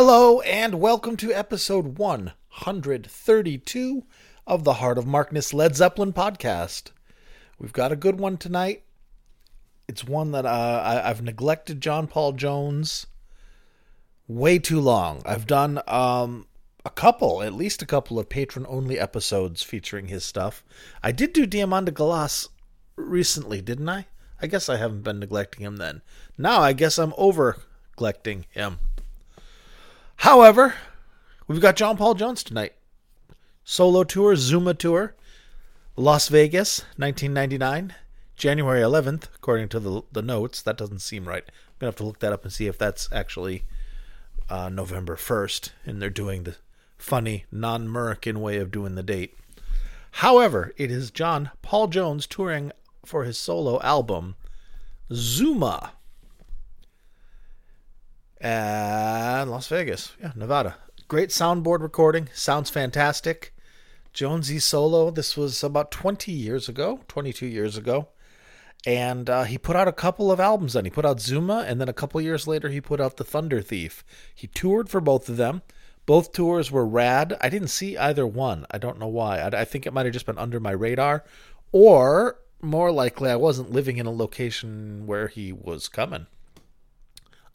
Hello and welcome to episode 132 of the Heart of Markness Led Zeppelin podcast. We've got a good one tonight. It's one that uh, I, I've neglected John Paul Jones way too long. I've done um, a couple, at least a couple of patron only episodes featuring his stuff. I did do Diamanda Galas recently, didn't I? I guess I haven't been neglecting him then. Now I guess I'm over neglecting him. However, we've got John Paul Jones tonight. Solo tour, Zooma tour, Las Vegas, 1999, January 11th, according to the, the notes. That doesn't seem right. I'm going to have to look that up and see if that's actually uh, November 1st, and they're doing the funny, non American way of doing the date. However, it is John Paul Jones touring for his solo album, Zooma and Las Vegas, yeah, Nevada. Great soundboard recording, sounds fantastic. Jonesy solo. This was about 20 years ago, 22 years ago, and uh, he put out a couple of albums. Then he put out Zooma, and then a couple years later he put out The Thunder Thief. He toured for both of them. Both tours were rad. I didn't see either one. I don't know why. I, I think it might have just been under my radar, or more likely, I wasn't living in a location where he was coming.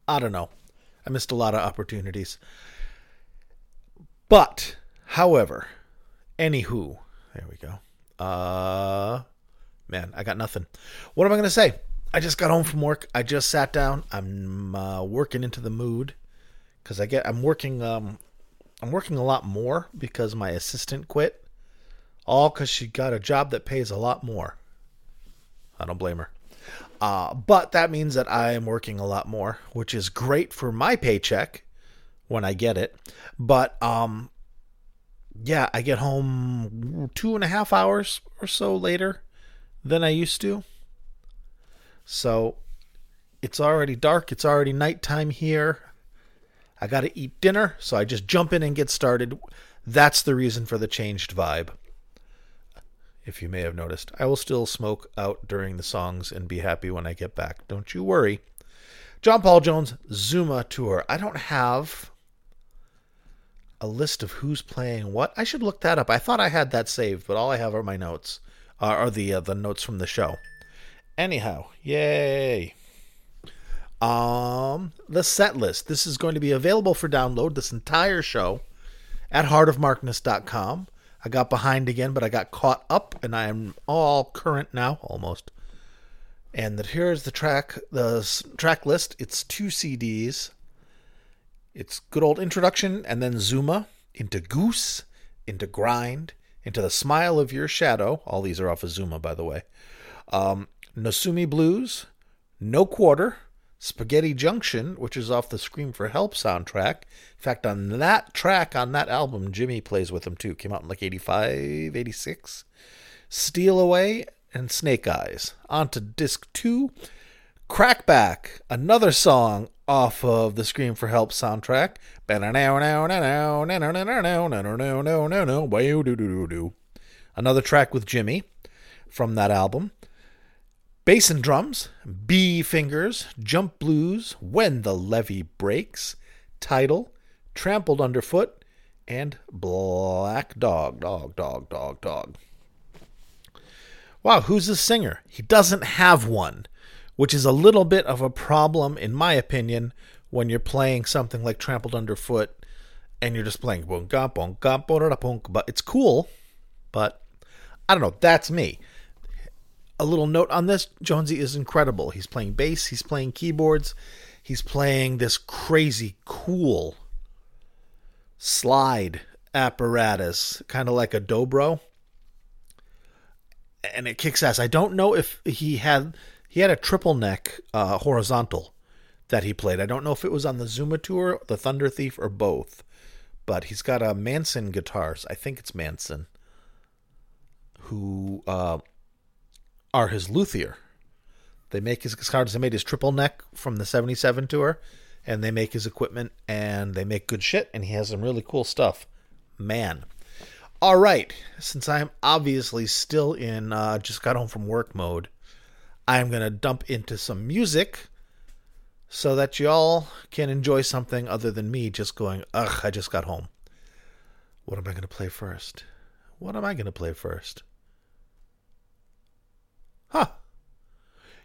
I don't know. I missed a lot of opportunities. But, however, anywho, there we go. Uh, man, I got nothing. What am I going to say? I just got home from work. I just sat down. I'm uh, working into the mood because I get. I'm working. Um, I'm working a lot more because my assistant quit. All because she got a job that pays a lot more. I don't blame her. Uh, but that means that I am working a lot more, which is great for my paycheck when I get it. But um, yeah, I get home two and a half hours or so later than I used to. So it's already dark. It's already nighttime here. I got to eat dinner, so I just jump in and get started. That's the reason for the changed vibe if you may have noticed. I will still smoke out during the songs and be happy when I get back. Don't you worry. John Paul Jones Zooma Tour. I don't have a list of who's playing what. I should look that up. I thought I had that saved, but all I have are my notes, uh, are the uh, the notes from the show. Anyhow, yay. Um, the set list. This is going to be available for download. This entire show at heartofmarkness.com. I got behind again, but I got caught up, and I am all current now, almost. And that here's the track, the track list. It's two CDs. It's good old introduction, and then Zooma into Goose, into Grind, into the Smile of Your Shadow. All these are off of Zooma, by the way. Um, Nosumi Blues, No Quarter, Spaghetti Junction, which is off the Scream for Help soundtrack. In fact, on that track, on that album, Jimmy plays with them too. Came out in like 85, 86. Steal Away and Snake Eyes. On to disc two, Crackback, another song off of the Scream for Help soundtrack. Another track with Jimmy from that album. Bass and drums, B fingers, jump blues, when the levee breaks, Tidal, trampled underfoot, and black dog, dog, dog, dog, dog. Wow, who's the singer? He doesn't have one, which is a little bit of a problem, in my opinion, when you're playing something like Trampled Underfoot and you're just playing bon gabon gabonarapunk, but it's cool, but I don't know, that's me a little note on this Jonesy is incredible. He's playing bass, he's playing keyboards, he's playing this crazy cool slide apparatus, kind of like a dobro. And it kicks ass. I don't know if he had he had a triple neck uh, horizontal that he played. I don't know if it was on the Zooma tour, the Thunder Thief, or both. But he's got a Manson guitars. I think it's Manson who uh, are his luthier. They make his guitars. They made his triple neck from the 77 tour, and they make his equipment, and they make good shit, and he has some really cool stuff. Man. All right, since I'm obviously still in uh, just got home from work mode, I'm going to dump into some music, so that y'all can enjoy something other than me just going, ugh, I just got home. What am I going to play first? What am I going to play first? Huh.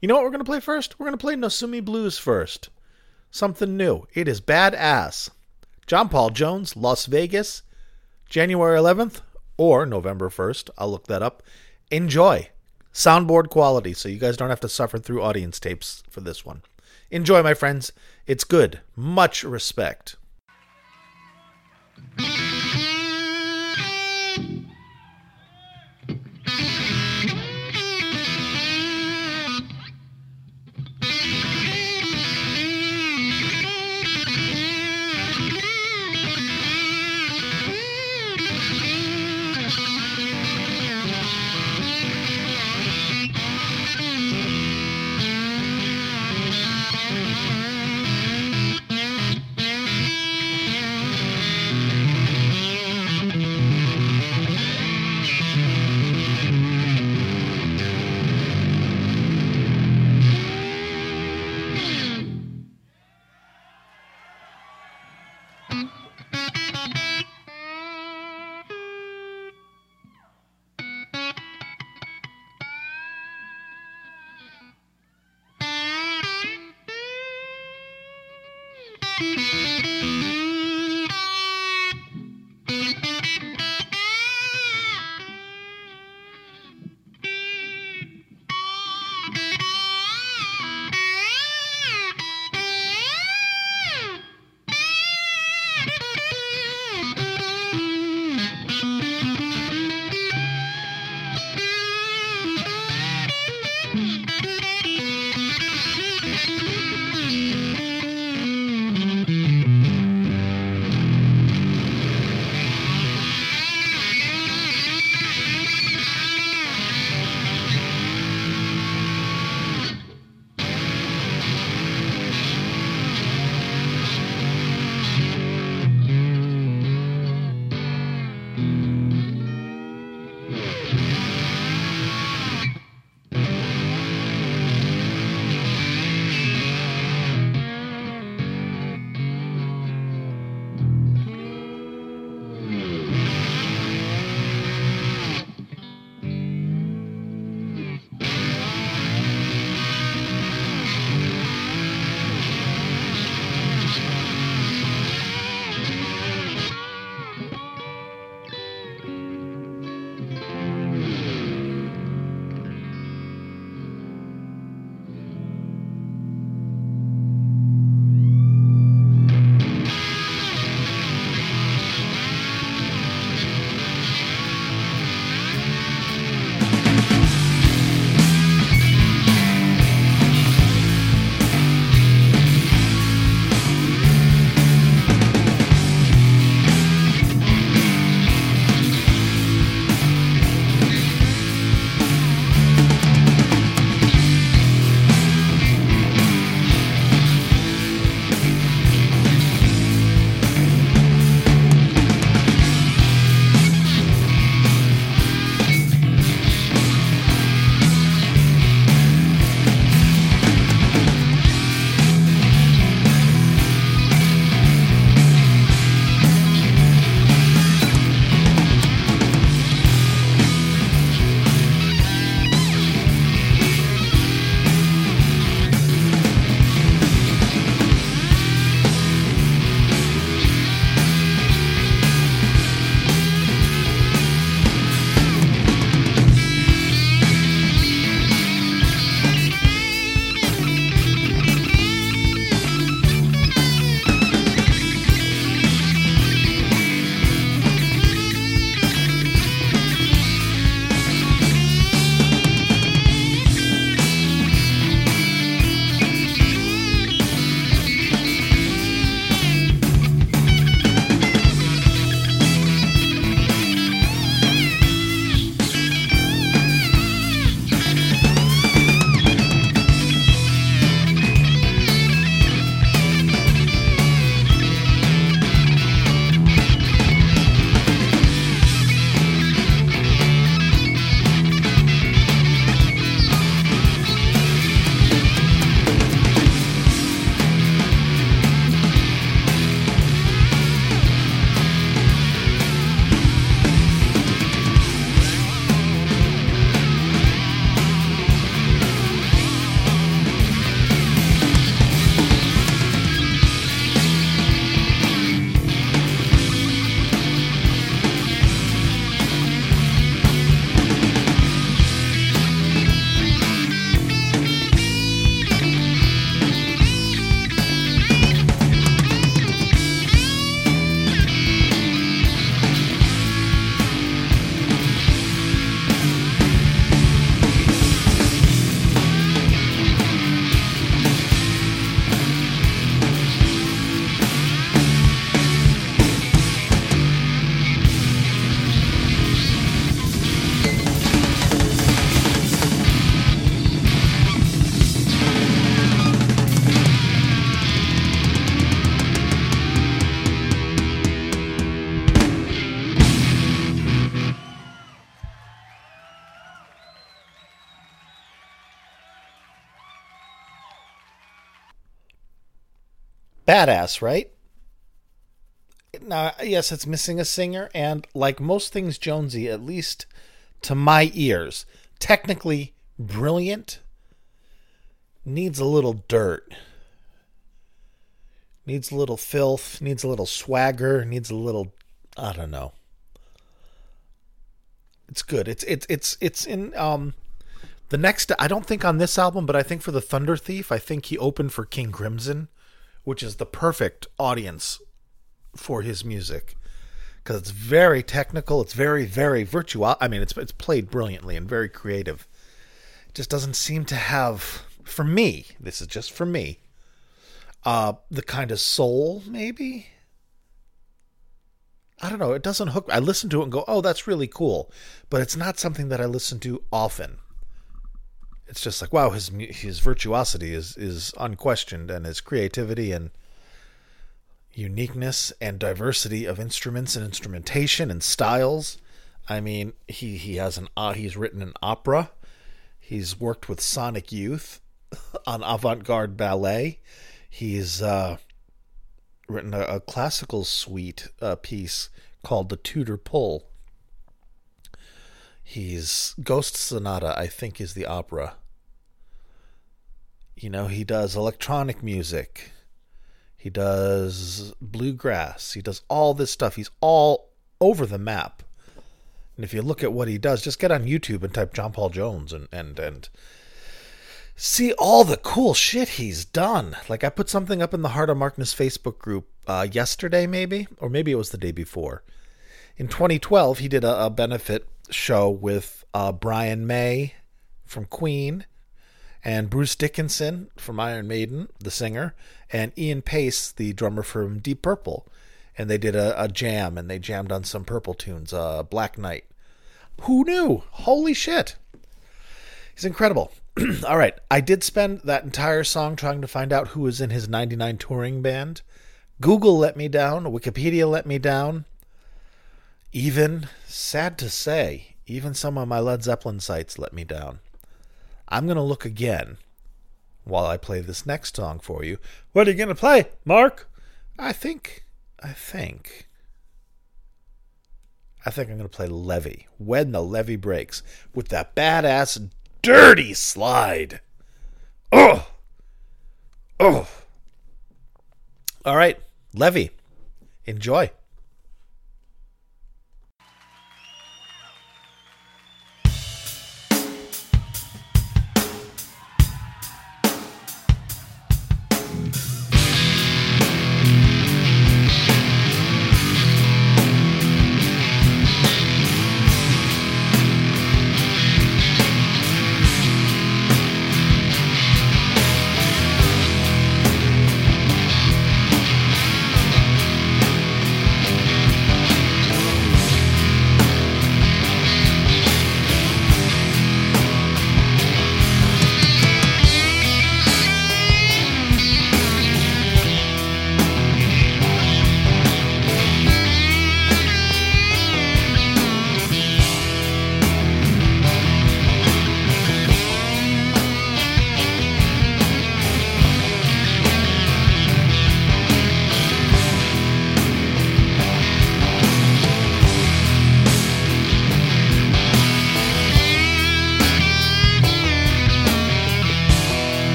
You know what we're going to play first? We're going to play Nosumi Blues first. Something new. It is badass. John Paul Jones, Las Vegas, January 11th or November 1st. I'll look that up. Enjoy. Soundboard quality, so you guys don't have to suffer through audience tapes for this one. Enjoy, my friends. It's good. Much respect. Badass, right? Now, yes, it's missing a singer, and like most things Jonesy, at least to my ears, technically brilliant, needs a little dirt. Needs a little filth, needs a little swagger, needs a little I don't know. It's good. It's it's it's it's in um the next I don't think on this album, but I think for the Thunder Thief, I think he opened for King Crimson, which is the perfect audience for his music because it's very technical. It's very very virtual. I mean, it's it's played brilliantly and very creative. It just doesn't seem to have for me. This is just for me. Uh, the kind of soul, maybe. I don't know. It doesn't hook. I listen to it and go, "Oh, that's really cool," but it's not something that I listen to often. It's just like, wow, his his virtuosity is is unquestioned, and his creativity and uniqueness and diversity of instruments and instrumentation and styles. I mean, he he has an uh, he's written an opera. He's worked with Sonic Youth on avant-garde ballet. He's uh, written a, a classical suite uh, piece called the Tudor Pull. He's Ghost Sonata, I think, is the opera. You know, he does electronic music. He does bluegrass. He does all this stuff. He's all over the map. And if you look at what he does, just get on YouTube and type John Paul Jones and and and see all the cool shit he's done. Like I put something up in the Heart of Markness Facebook group uh, yesterday, maybe, or maybe it was the day before. In 2012, he did a, a benefit show with uh, Brian May from Queen and Bruce Dickinson from Iron Maiden, the singer, and Ian Paice, the drummer from Deep Purple. And they did a, a jam, and they jammed on some Purple tunes, uh, Black Night. Who knew? Holy shit. He's incredible. All right, I did spend that entire song trying to find out who was in his 99 touring band. Google let me down, Wikipedia let me down. Even, sad to say, even some of my Led Zeppelin sites let me down. I'm going to look again while I play this next song for you. What are you going to play, Mark? I think, I think, I think I'm going to play Levee, When the Levee Breaks, with that badass dirty slide. Oh, oh. All right, Levee, enjoy.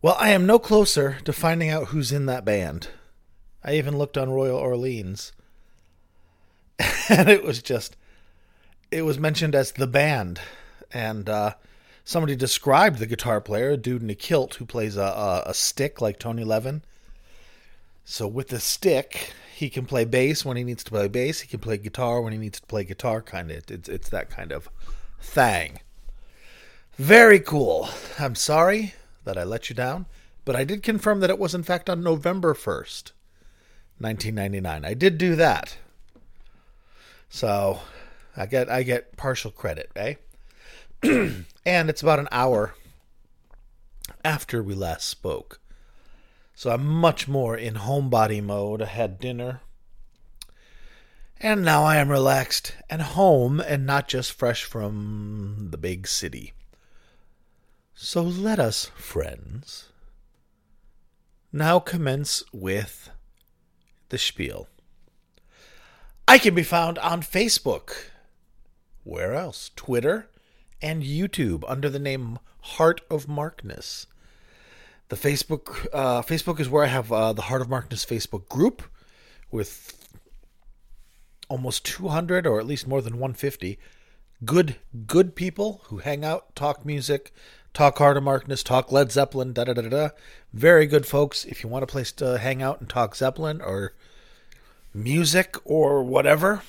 Well, I am no closer to finding out who's in that band. I even looked on Royal Orleans, and it was just, it was mentioned as the band. And uh, somebody described the guitar player, a dude in a kilt who plays a, a, a stick like Tony Levin. So with the stick, he can play bass when he needs to play bass. He can play guitar when he needs to play guitar. Kind of, it's it's that kind of thing. Very cool. I'm sorry that I let you down, but I did confirm that it was in fact on November first, 1999. I did do that, so I get I get partial credit, eh? and it's about an hour after we last spoke. So I'm much more in homebody mode. I had dinner. And now I am relaxed and home and not just fresh from the big city. So let us, friends, now commence with the spiel. I can be found on Facebook. Where else? Twitter and YouTube under the name Heart of Markness. The Facebook uh, Facebook is where I have uh, the Heart of Markness Facebook group with almost 200 or at least more than 150 good good people who hang out, talk music, talk Heart of Markness, talk Led Zeppelin, da da da da. Very good folks. If you want a place to hang out and talk Zeppelin or music or whatever,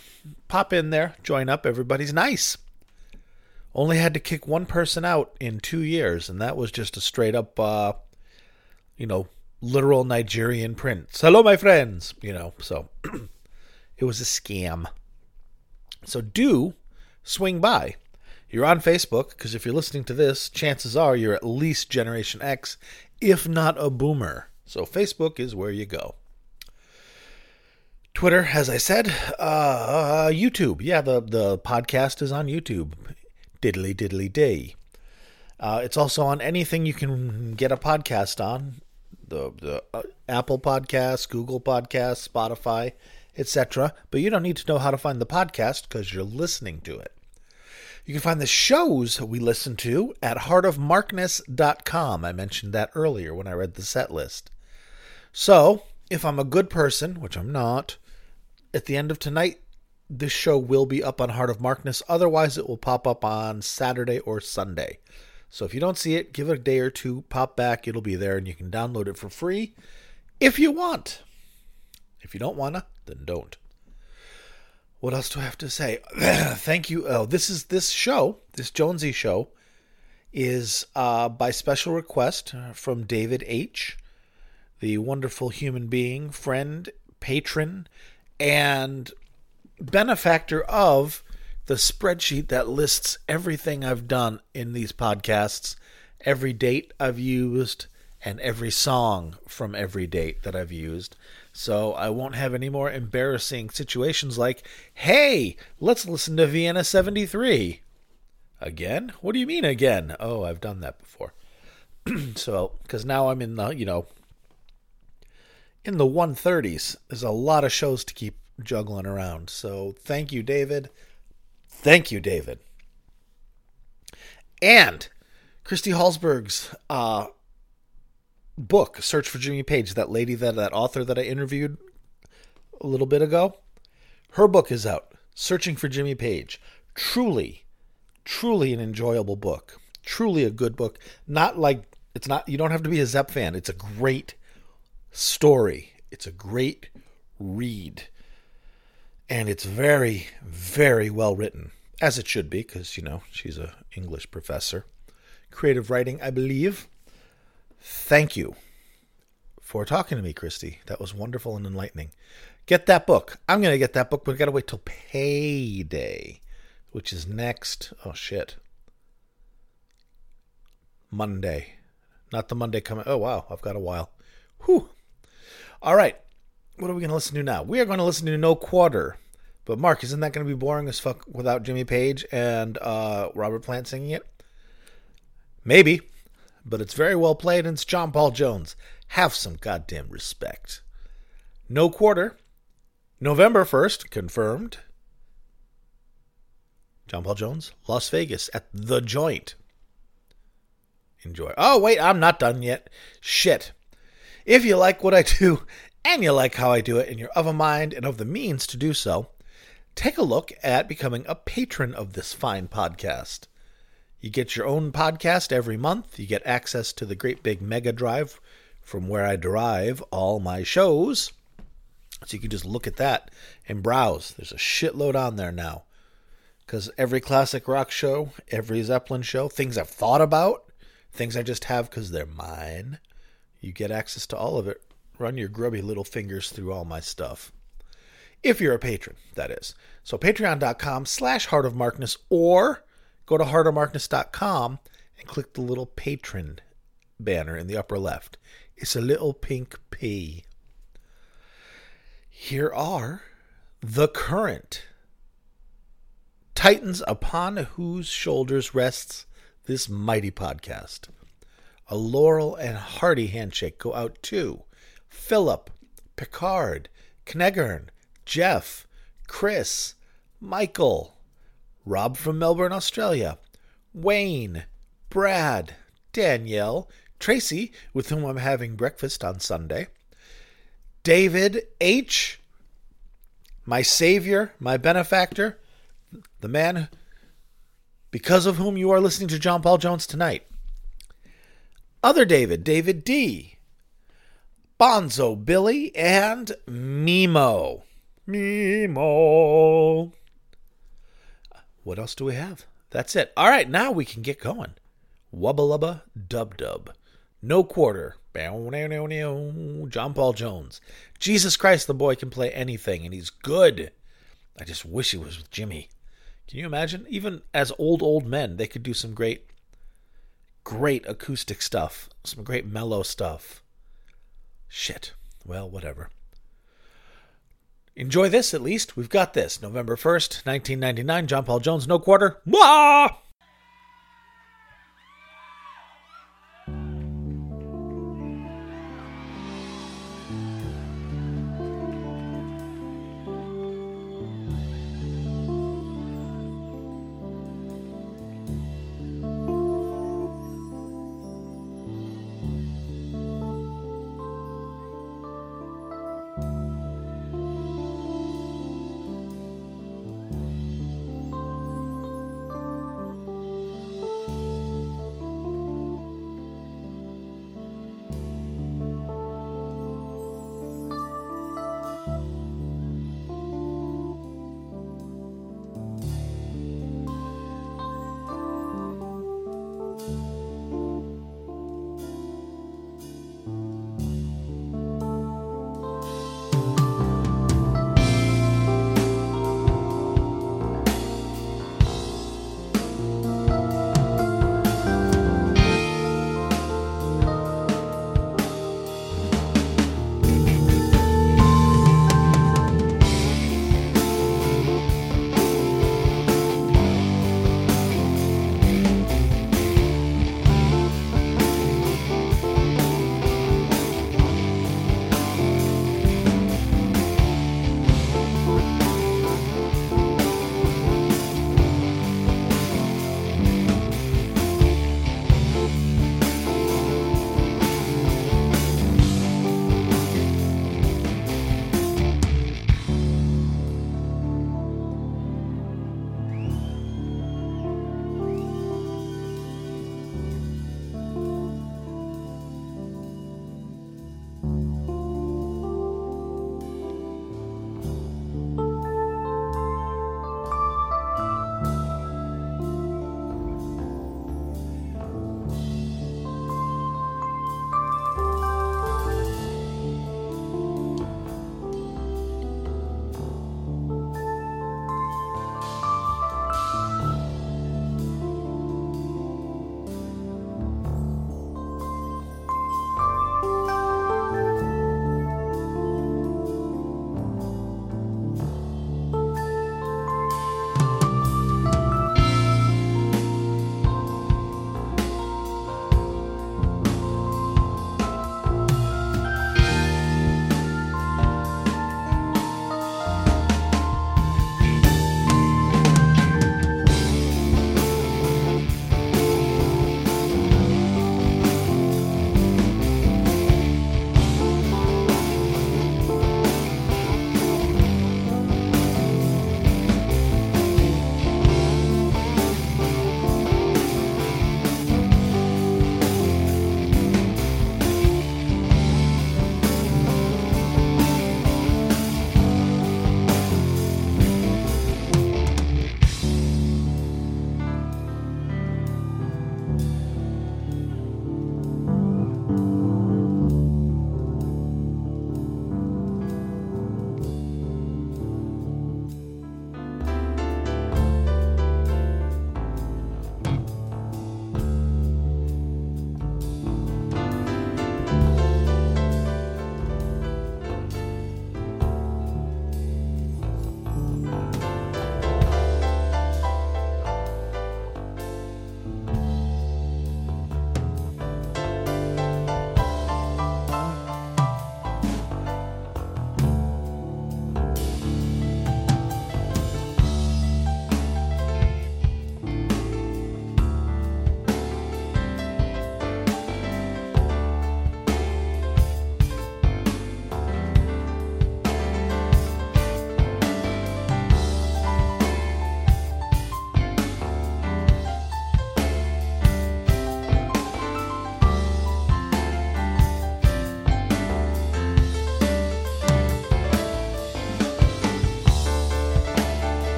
pop in there, join up. Everybody's nice. Only had to kick one person out in two years, and that was just a straight up, uh, you know, literal Nigerian prince. Hello, my friends. You know, so it was a scam. So do swing by. You're on Facebook because if you're listening to this, chances are you're at least Generation X, if not a boomer. So Facebook is where you go. Twitter, as I said, uh, YouTube. Yeah, the the podcast is on YouTube diddly diddly day. Uh, it's also on anything you can get a podcast on the, the uh, Apple Podcasts, Google Podcasts, Spotify, etc. But you don't need to know how to find the podcast because you're listening to it. You can find the shows we listen to at heartofmarkness.com. I mentioned that earlier when I read the set list. So, if I'm a good person, which I'm not, at the end of tonight, this show will be up on Heart of Markness. Otherwise, it will pop up on Saturday or Sunday. So if you don't see it, give it a day or two, pop back, it'll be there, and you can download it for free if you want. If you don't wanna, then don't. What else do I have to say? Thank you. Oh, this is this show, this Jonesy show, is uh, by special request from David H., the wonderful human being, friend, patron, and benefactor of the spreadsheet that lists everything I've done in these podcasts, every date I've used, and every song from every date that I've used. So I won't have any more embarrassing situations like, hey, let's listen to Vienna 73. Again? What do you mean again? Oh, I've done that before. so, because now I'm in the, you know, in the 130s. There's a lot of shows to keep juggling around. So thank you, David. Thank you, David. And Christy Hallsberg's uh, book, Search for Jimmy Page, that lady that that author that I interviewed a little bit ago, her book is out, Searching for Jimmy Page. Truly, truly an enjoyable book. Truly a good book. Not like it's not you don't have to be a Zepp fan. It's a great story. It's a great read and it's very very well written as it should be because you know she's a english professor creative writing i believe thank you for talking to me christy. That was wonderful and enlightening. Get that book. I'm going to get that book but we gotta wait till payday which is next. Oh shit. Monday. Not the monday coming. Oh wow. I've got a while. Whew. All right. What are we going to listen to now? We are going to listen to No Quarter. But Mark, isn't that going to be boring as fuck without Jimmy Page and uh, Robert Plant singing it? Maybe, but it's very well played and it's John Paul Jones. Have some goddamn respect. No Quarter, November 1st, confirmed. John Paul Jones, Las Vegas at The Joint. enjoy. Oh, wait, I'm not done yet. Shit. If you like what I do and you like how I do it and you're of a mind and of the means to do so, take a look at becoming a patron of this fine podcast. You get your own podcast every month. You get access to the great big mega drive from where I derive all my shows. So you can just look at that and browse. There's a shitload on there now. Because every classic rock show, every Zeppelin show, things I've thought about, things I just have because they're mine, you get access to all of it. Run your grubby little fingers through all my stuff. If you're a patron, that is. So patreon.com slash heart of markness or go to heartofmarkness.com and click the little patron banner in the upper left. It's a little pink P. Here are the current titans upon whose shoulders rests this mighty podcast. A laurel and hearty handshake go out to Philip, Picard, Knegern, Jeff, Chris, Michael, Rob from Melbourne, Australia, Wayne, Brad, Danielle, Tracy, with whom I'm having breakfast on Sunday, David H., my savior, my benefactor, the man because of whom you are listening to John Paul Jones tonight. Other David, David D., Bonzo Billy, and Mimo. Mimo. What else do we have? That's it. All right, now we can get going. Wubba lubba dub dub. No quarter. John Paul Jones. Jesus Christ, the boy can play anything, and he's good. I just wish he was with Jimmy. Can you imagine? Even as old, old men, they could do some great, great acoustic stuff, some great mellow stuff. Shit. Well, whatever. Enjoy this at least. We've got this. November 1st, 1999. John Paul Jones, no quarter. Mwah!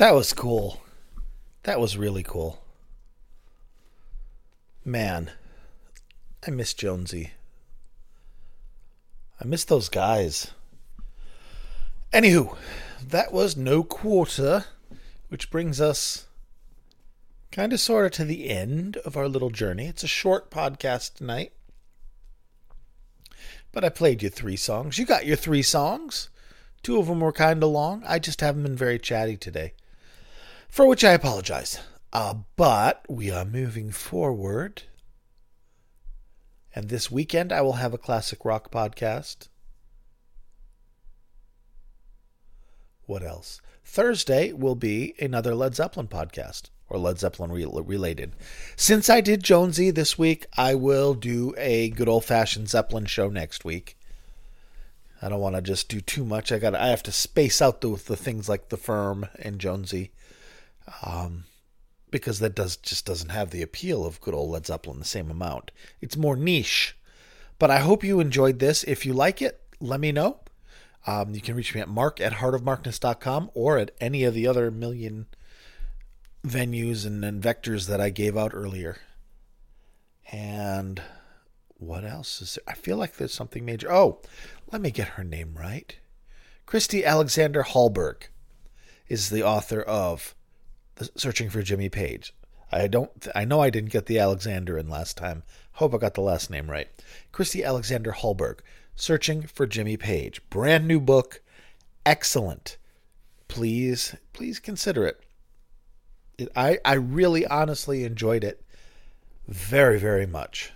That was cool. That was really cool. Man, I miss Jonesy. I miss those guys. Anywho, that was no quarter, which brings us kind of sort of to the end of our little journey. It's a short podcast tonight. But I played you three songs. You got your three songs. Two of them were kind of long. I just haven't been very chatty today, for which I apologize. Uh, but we are moving forward. And this weekend, I will have a classic rock podcast. What else? Thursday will be another Led Zeppelin podcast or Led Zeppelin re- related. Since I did Jonesy this week, I will do a good old fashioned Zeppelin show next week. I don't want to just do too much. I got I have to space out the the things like the Firm and Jonesy, um, because that does just doesn't have the appeal of good old Led Zeppelin the same amount. It's more niche. But I hope you enjoyed this. If you like it, let me know. Um, you can reach me at mark at heartofmarkness.com or at any of the other million venues and, and vectors that I gave out earlier. And what else is there? I feel like there's something major. Oh, let me get her name right. Christy Alexander Hallberg is the author of Searching for Jimmy Page. I don't. I know I didn't get the Alexander in last time. Hope I got the last name right. Christy Alexander Hallberg. Searching for Jimmy Page. Brand new book. Excellent. Please, please consider it. it I, I really honestly enjoyed it very, very much.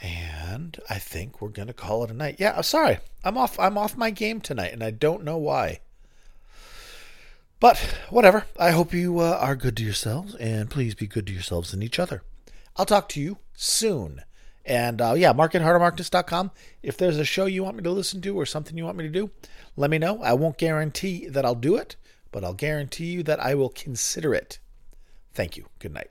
And I think we're gonna call it a night. Yeah, sorry. I'm off I'm off my game tonight and I don't know why. But whatever. I hope you uh, are good to yourselves and please be good to yourselves and each other. I'll talk to you soon. And uh, yeah, mark at heartofmarkness.com. If there's a show you want me to listen to or something you want me to do, let me know. I won't guarantee that I'll do it, but I'll guarantee you that I will consider it. Thank you. Good night.